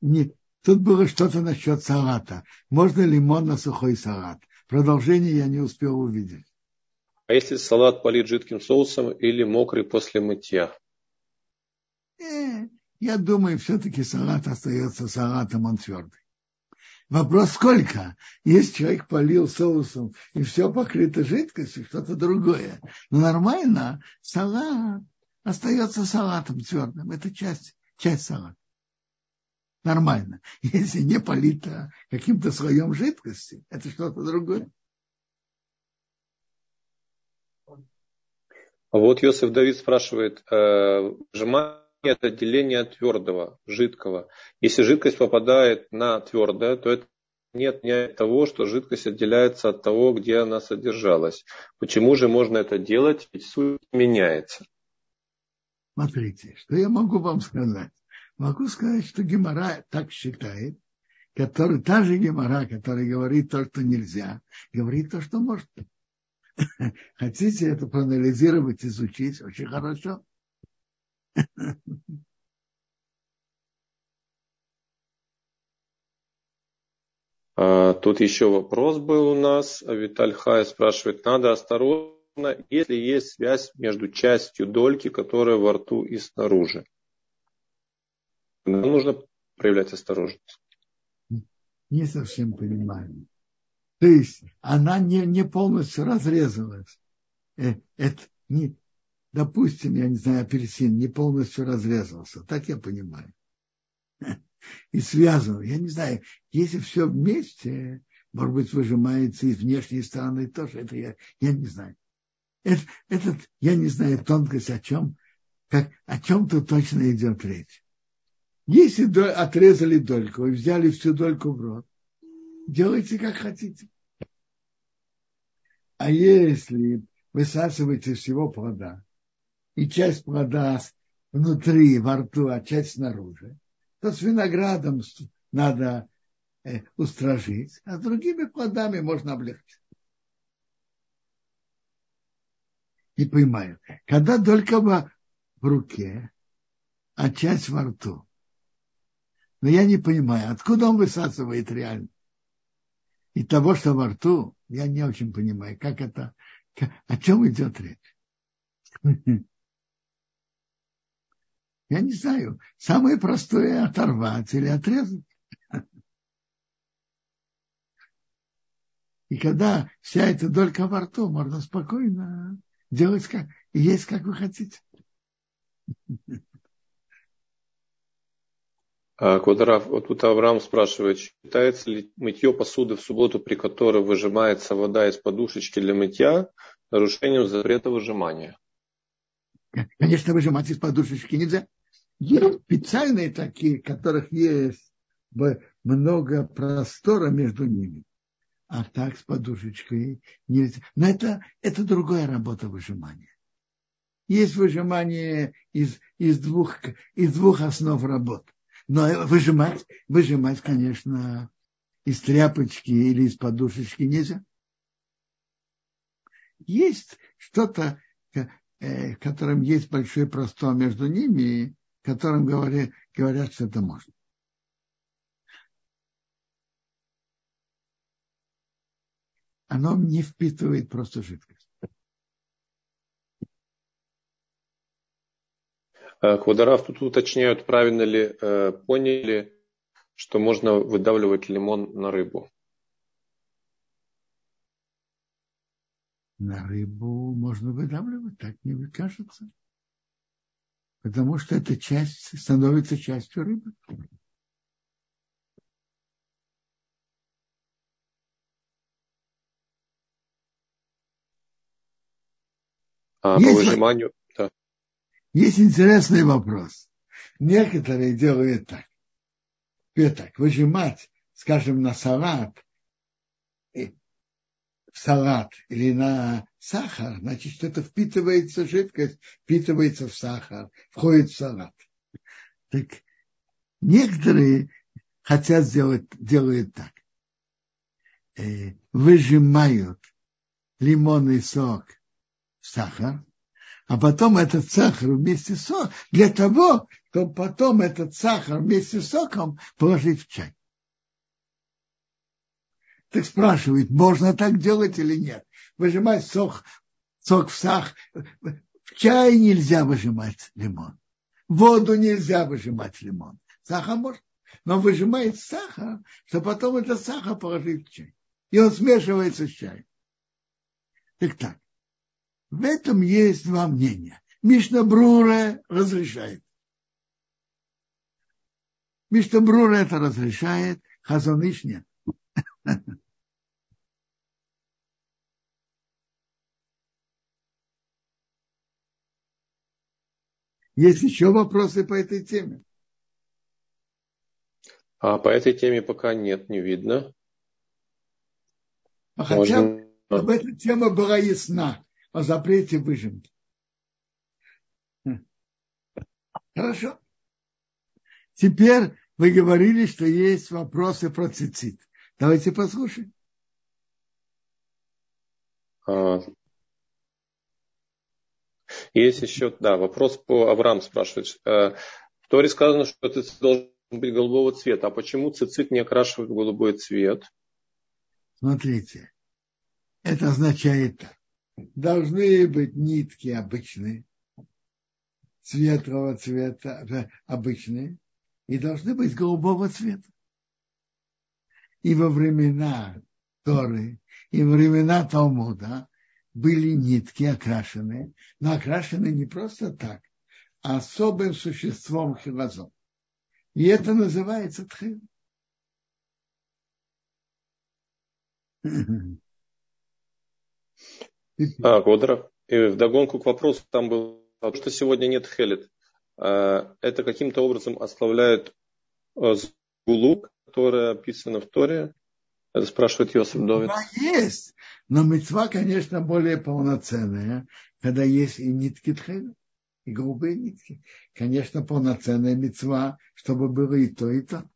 Speaker 1: Не, тут было что-то насчет салата. Можно лимон на сухой салат? Продолжение я не успел увидеть.
Speaker 2: А если салат полит жидким соусом или мокрый после мытья?
Speaker 1: Э, я думаю, все-таки салат остается салатом, он твердый. Вопрос сколько? Если человек полил соусом и все покрыто жидкостью, что-то другое. Но нормально салат остается салатом твердым. Это часть, часть салата. Нормально. Если не полито каким-то слоем жидкости, это что-то другое.
Speaker 2: А вот Йосиф Давид спрашивает, э, сжимание это деление твердого, жидкого. Если жидкость попадает на твердое, то это нет не того, что жидкость отделяется от того, где она содержалась. Почему же можно это делать? Ведь суть меняется.
Speaker 1: Смотрите, что я могу вам сказать? Могу сказать, что Гемора так считает, который, та же Гемора, которая говорит то, что нельзя, говорит то, что может. Хотите это проанализировать, изучить? Очень хорошо.
Speaker 2: А, тут еще вопрос был у нас. Виталь Хай спрашивает, надо осторожно, если есть связь между частью дольки, которая во рту и снаружи. нужно проявлять осторожность.
Speaker 1: Не совсем понимаю. То есть она не, не полностью разрезалась. э, это не, допустим, я не знаю, апельсин не полностью разрезался, так я понимаю. И связан, я не знаю, если все вместе, может быть, выжимается из внешней стороны тоже, это я, я не знаю. Это, этот, я не знаю тонкость, о чем, как, о чем тут точно идет речь. Если отрезали дольку и взяли всю дольку в рот, делайте как хотите. А если высасываете всего плода, и часть плода внутри, во рту, а часть снаружи, то с виноградом надо э, устражить, а с другими плодами можно облегчить. Не понимаю. Когда только в руке, а часть во рту. Но я не понимаю, откуда он высасывает реально. И того, что во рту, я не очень понимаю, как это, о чем идет речь. Я не знаю. Самое простое оторвать или отрезать. И когда вся эта долька во рту, можно спокойно делать как, есть как вы хотите.
Speaker 2: А, Квадрав, вот тут Авраам спрашивает, считается ли мытье посуды в субботу, при которой выжимается вода из подушечки для мытья, нарушением запрета выжимания?
Speaker 1: Конечно, выжимать из подушечки нельзя. Есть специальные такие, в которых есть много простора между ними а так с подушечкой нельзя. Но это, это другая работа выжимания. Есть выжимание из, из, двух, из двух основ работ. Но выжимать, выжимать, конечно, из тряпочки или из подушечки нельзя. Есть что-то, в э, котором есть большой простор между ними, которым говорят, говорят, что это можно. оно не впитывает просто жидкость.
Speaker 2: Э, Квадорав тут уточняют, правильно ли э, поняли, что можно выдавливать лимон на рыбу.
Speaker 1: На рыбу можно выдавливать, так мне кажется. Потому что эта часть становится частью рыбы.
Speaker 2: А, есть, по выжиманию, да.
Speaker 1: Есть интересный вопрос. Некоторые делают так. так, выжимать, скажем, на салат, салат или на сахар, значит, что это впитывается жидкость, впитывается в сахар, входит в салат. Так некоторые хотят сделать, делают так. Э, выжимают лимонный сок – сахар, а потом этот сахар вместе с соком, для того, чтобы потом этот сахар вместе с соком положить в чай. Так спрашивает, можно так делать или нет? Выжимать сок, сок в сахар. В чай нельзя выжимать лимон. В воду нельзя выжимать лимон. Сахар можно. Но выжимает сахар, чтобы потом этот сахар положить в чай. И он смешивается с чаем. Так так. В этом есть два мнения. Мишна Брура разрешает. Мишна Брура это разрешает, Хазаныш нет. Есть еще вопросы по этой теме?
Speaker 2: А по этой теме пока нет, не видно.
Speaker 1: А хотя Можно... об этой тема была ясна о запрете выжимки. Хорошо. Теперь вы говорили, что есть вопросы про цицит. Давайте послушаем.
Speaker 2: Есть еще, да, вопрос по Авраам спрашивает. Э, в Торе сказано, что цицит должен быть голубого цвета. А почему цицит не окрашивают в голубой цвет?
Speaker 1: Смотрите, это означает так должны быть нитки обычные, светлого цвета, обычные, и должны быть голубого цвета. И во времена Торы, и во времена Талмуда были нитки окрашенные, но окрашены не просто так, а особым существом хилазом. И это называется тхил.
Speaker 2: А, Годра. И вдогонку к вопросу там был, а что сегодня нет хелет. А, это каким-то образом ославляет э, гулу, которая описана в Торе. Это спрашивает Йосиф Довид.
Speaker 1: Да, есть. Но мецва, конечно, более полноценная, когда есть и нитки тхеля, и голубые нитки. Конечно, полноценная мецва, чтобы было и то, и то.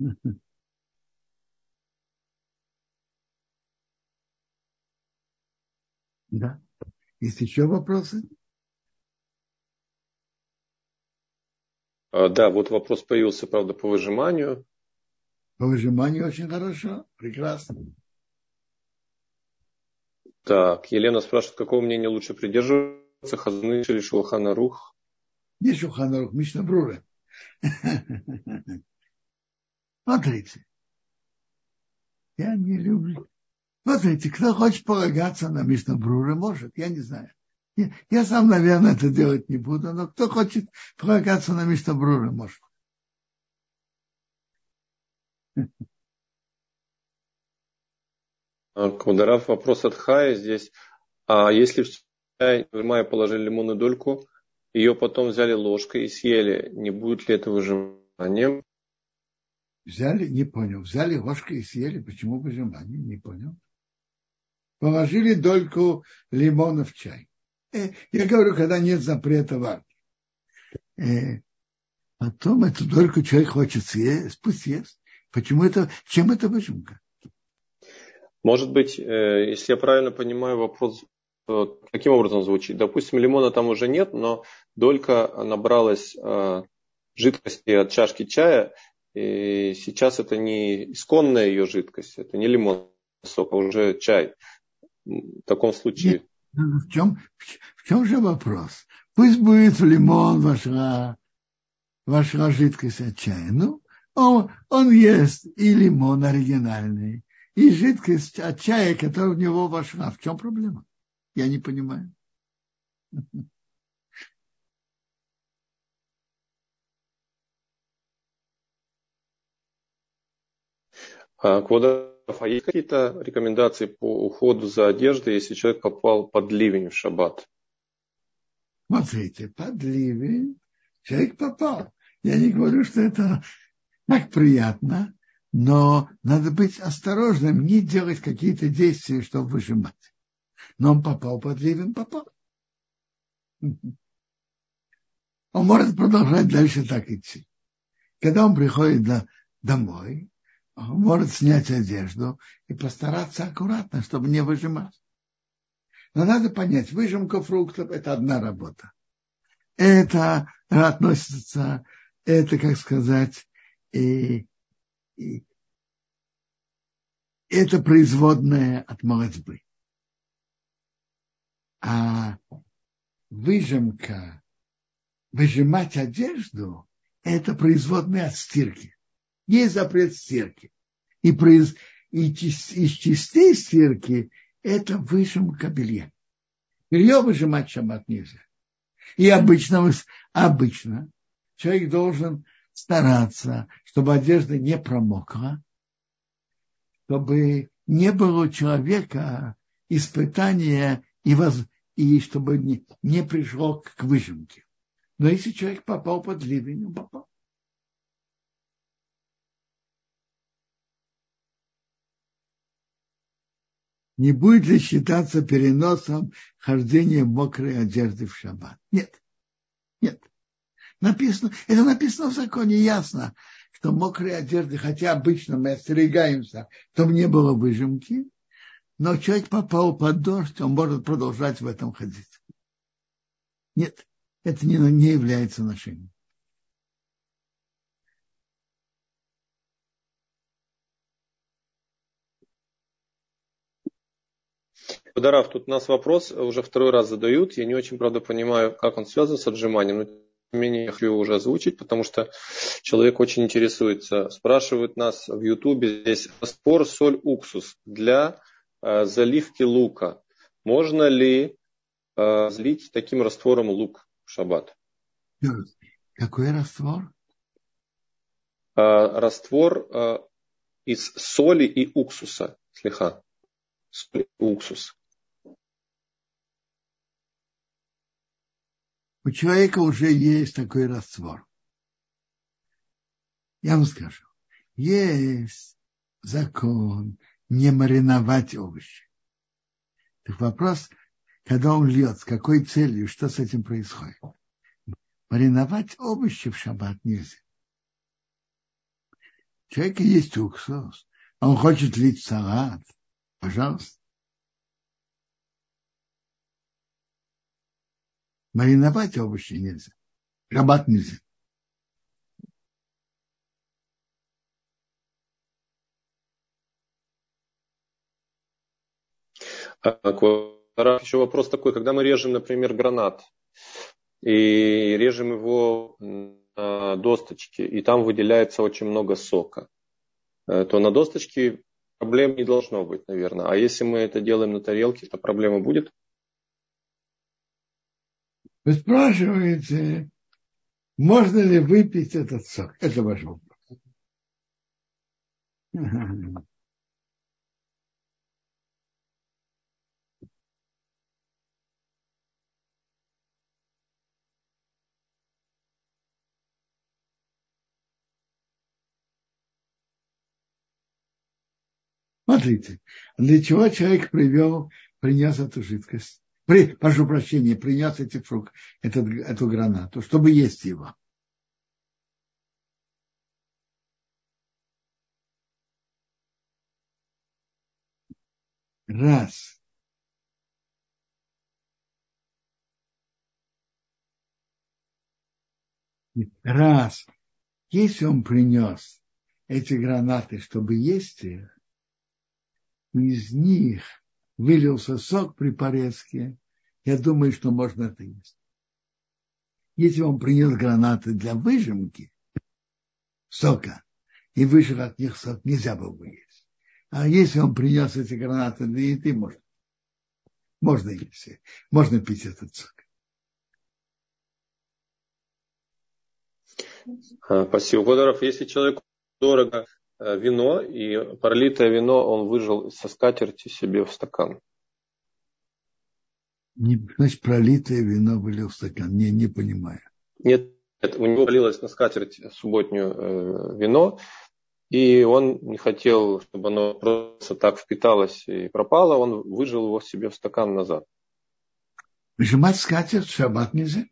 Speaker 1: Да. Есть еще вопросы?
Speaker 2: А, да, вот вопрос появился, правда, по выжиманию.
Speaker 1: По выжиманию очень хорошо, прекрасно.
Speaker 2: Так, Елена спрашивает, какого мнения лучше придерживаться, Хазныш или Шулхана Рух?
Speaker 1: Не Шулхана Рух, Мишна Брура. Смотрите, я не люблю. Смотрите, кто хочет полагаться на Мишна Брура, может, я не знаю. Я, я сам, наверное, это делать не буду, но кто хочет полагаться на Мишна Брура, может.
Speaker 2: Квадраф, вопрос от Хая здесь. А если в чай выжимая положили лимонную дольку, ее потом взяли ложкой и съели, не будет ли это выжиманием?
Speaker 1: Взяли, не понял, взяли ложкой и съели, почему выжимание, не понял. Положили дольку лимона в чай. Э, я говорю, когда нет запрета варки. Э, потом эту дольку человек хочет съесть, пусть ест. Почему это, чем это выжимка?
Speaker 2: Может быть, э, если я правильно понимаю вопрос, каким образом звучит? Допустим, лимона там уже нет, но долька набралась жидкости от чашки чая, и сейчас это не исконная ее жидкость, это не лимон сок, а уже чай. В таком случае...
Speaker 1: В, чем, в чем же вопрос? Пусть будет лимон ваша, ваша жидкость от чая. Ну, он, он ест и лимон оригинальный, и жидкость от чая, которая в него вошла. В чем проблема? Я не понимаю.
Speaker 2: Квадратов, а есть какие-то рекомендации по уходу за одеждой, если человек попал под ливень в шаббат?
Speaker 1: Смотрите, под ливень человек попал. Я не говорю, что это так приятно, но надо быть осторожным, не делать какие-то действия, чтобы выжимать. Но он попал под ливень, попал. Он может продолжать дальше так идти. Когда он приходит домой, может снять одежду и постараться аккуратно, чтобы не выжимать. Но надо понять, выжимка фруктов – это одна работа. Это относится, это, как сказать, и, и это производное от молодьбы. А выжимка, выжимать одежду – это производное от стирки. Есть запрет стирки. И, произ... и из частей стирки это выжимка белья. Белье выжимать шаббат нельзя. И обычно, обычно человек должен стараться, чтобы одежда не промокла, чтобы не было у человека испытания и, воз... и чтобы не, не пришло к выжимке. Но если человек попал под ливень, он попал. Не будет ли считаться переносом хождения мокрой одежды в шаббат? Нет. Нет. Написано, это написано в законе ясно, что мокрые одежды, хотя обычно мы остерегаемся, чтобы не было выжимки, но человек попал под дождь, он может продолжать в этом ходить. Нет, это не, не является ношением.
Speaker 2: Дарав, тут у нас вопрос уже второй раз задают. Я не очень, правда, понимаю, как он связан с отжиманием. Но тем не менее, я хочу уже озвучить, потому что человек очень интересуется. Спрашивают нас в Ютубе здесь раствор соль уксус для э, заливки лука. Можно ли э, злить таким раствором лук в шаббат?
Speaker 1: Какой раствор?
Speaker 2: Э, раствор э, из соли и уксуса. Соль и уксус.
Speaker 1: У человека уже есть такой раствор. Я вам скажу. Есть закон не мариновать овощи. Так вопрос, когда он льет, с какой целью, что с этим происходит. Мариновать овощи в шаббат нельзя. У человека есть уксус, он хочет лить салат. Пожалуйста. Мариновать овощи нельзя. Шаббат нельзя.
Speaker 2: Еще вопрос такой, когда мы режем, например, гранат, и режем его на досточке, и там выделяется очень много сока, э, то на досточке проблем не должно быть, наверное. А если мы это делаем на тарелке, то проблема будет?
Speaker 1: Вы спрашиваете, можно ли выпить этот сок? Это ваш вопрос. Смотрите, для чего человек привел, принес эту жидкость? При, прошу прощения, принес эти фрукты, этот, эту гранату, чтобы есть его. Раз. Раз. Если он принес эти гранаты, чтобы есть их, из них вылился сок при порезке, я думаю, что можно это есть. Если он принес гранаты для выжимки сока и выжил от них сок, нельзя было бы есть. А если он принес эти гранаты для еды, можно. Можно есть. Можно пить этот сок.
Speaker 2: А, спасибо, Ходоров. Если человеку дорого вино, и пролитое вино он выжил со скатерти себе в стакан.
Speaker 1: Не, значит, пролитое вино вылил в стакан. Не, не понимаю.
Speaker 2: Нет, нет у него полилось на скатерть субботнюю э, вино, и он не хотел, чтобы оно просто так впиталось и пропало, он выжил его себе в стакан назад.
Speaker 1: Выжимать скатерть в шаббат нельзя?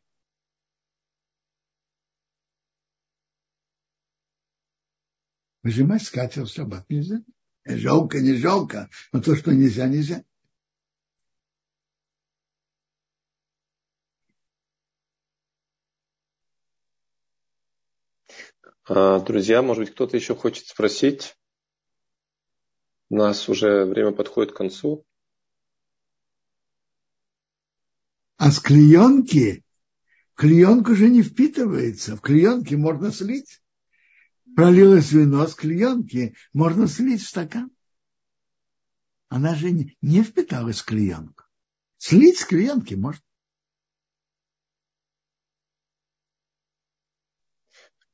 Speaker 1: Выжимать скатерть в шаббат нельзя. Жалко, не жалко, но то, что нельзя, нельзя.
Speaker 2: А, друзья, может быть, кто-то еще хочет спросить? У нас уже время подходит к концу.
Speaker 1: А с клеенки, клеенка уже не впитывается. В клеенке можно слить пролилось вино с клеенки, можно слить в стакан. Она же не, не впиталась в клеенку. Слить с клеенки можно.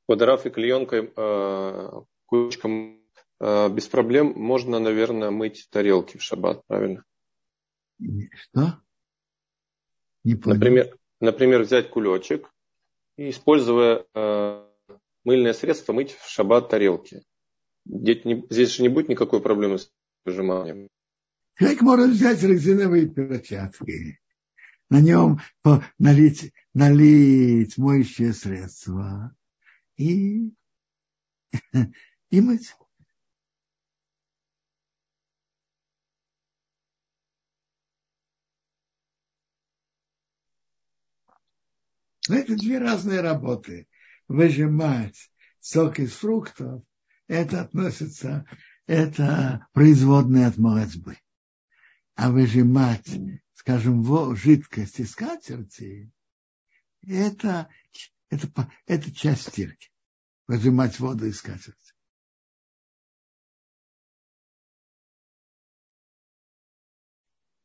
Speaker 2: Водорав и клеенкой э, кулечком э, без проблем можно, наверное, мыть тарелки в шаббат, правильно?
Speaker 1: Что?
Speaker 2: Не понял. Например, например, взять кулечек и, используя э, мыльное средство мыть в шаббат тарелки. Здесь же не будет никакой проблемы с выжиманием.
Speaker 1: Человек может взять резиновые перчатки, на нем налить, налить моющее средство и, и мыть. Это две разные работы выжимать сок из фруктов, это относится, это производные от молодьбы. А выжимать, скажем, жидкость из скатерти, это, это, это часть стирки. Выжимать воду из скатерти.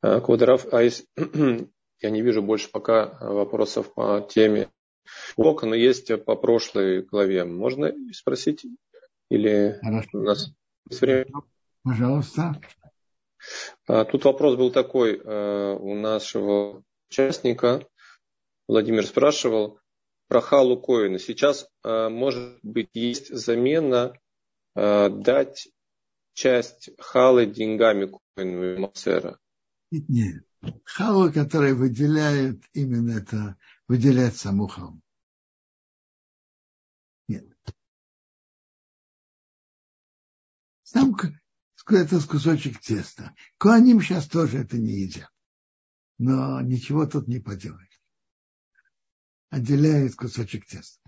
Speaker 2: Квадраф, а если, я не вижу больше пока вопросов по теме но есть по прошлой главе. Можно спросить? Или Хорошо. у нас есть время?
Speaker 1: Пожалуйста.
Speaker 2: А, тут вопрос был такой э, у нашего участника. Владимир спрашивал про халу коина. Сейчас, э, может быть, есть замена э, дать часть халы деньгами коину и.
Speaker 1: Нет. Халу, который выделяет именно это, выделяет саму халу. Нет. Сам это кусочек теста. Куаним сейчас тоже это не едят. Но ничего тут не поделаешь. Отделяет кусочек теста.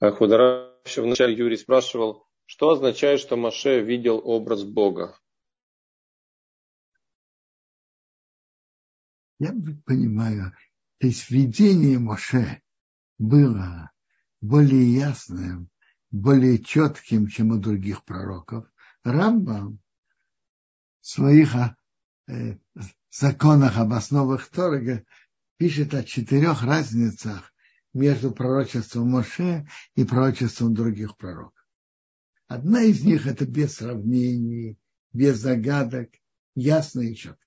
Speaker 2: Худара вначале Юрий спрашивал, что означает, что Маше видел образ Бога?
Speaker 1: Я понимаю, то есть видение Моше было более ясным, более четким, чем у других пророков. Рамбам в своих э, законах об основах Торга пишет о четырех разницах между пророчеством Моше и пророчеством других пророков. Одна из них это без сравнений, без загадок, ясно и четко.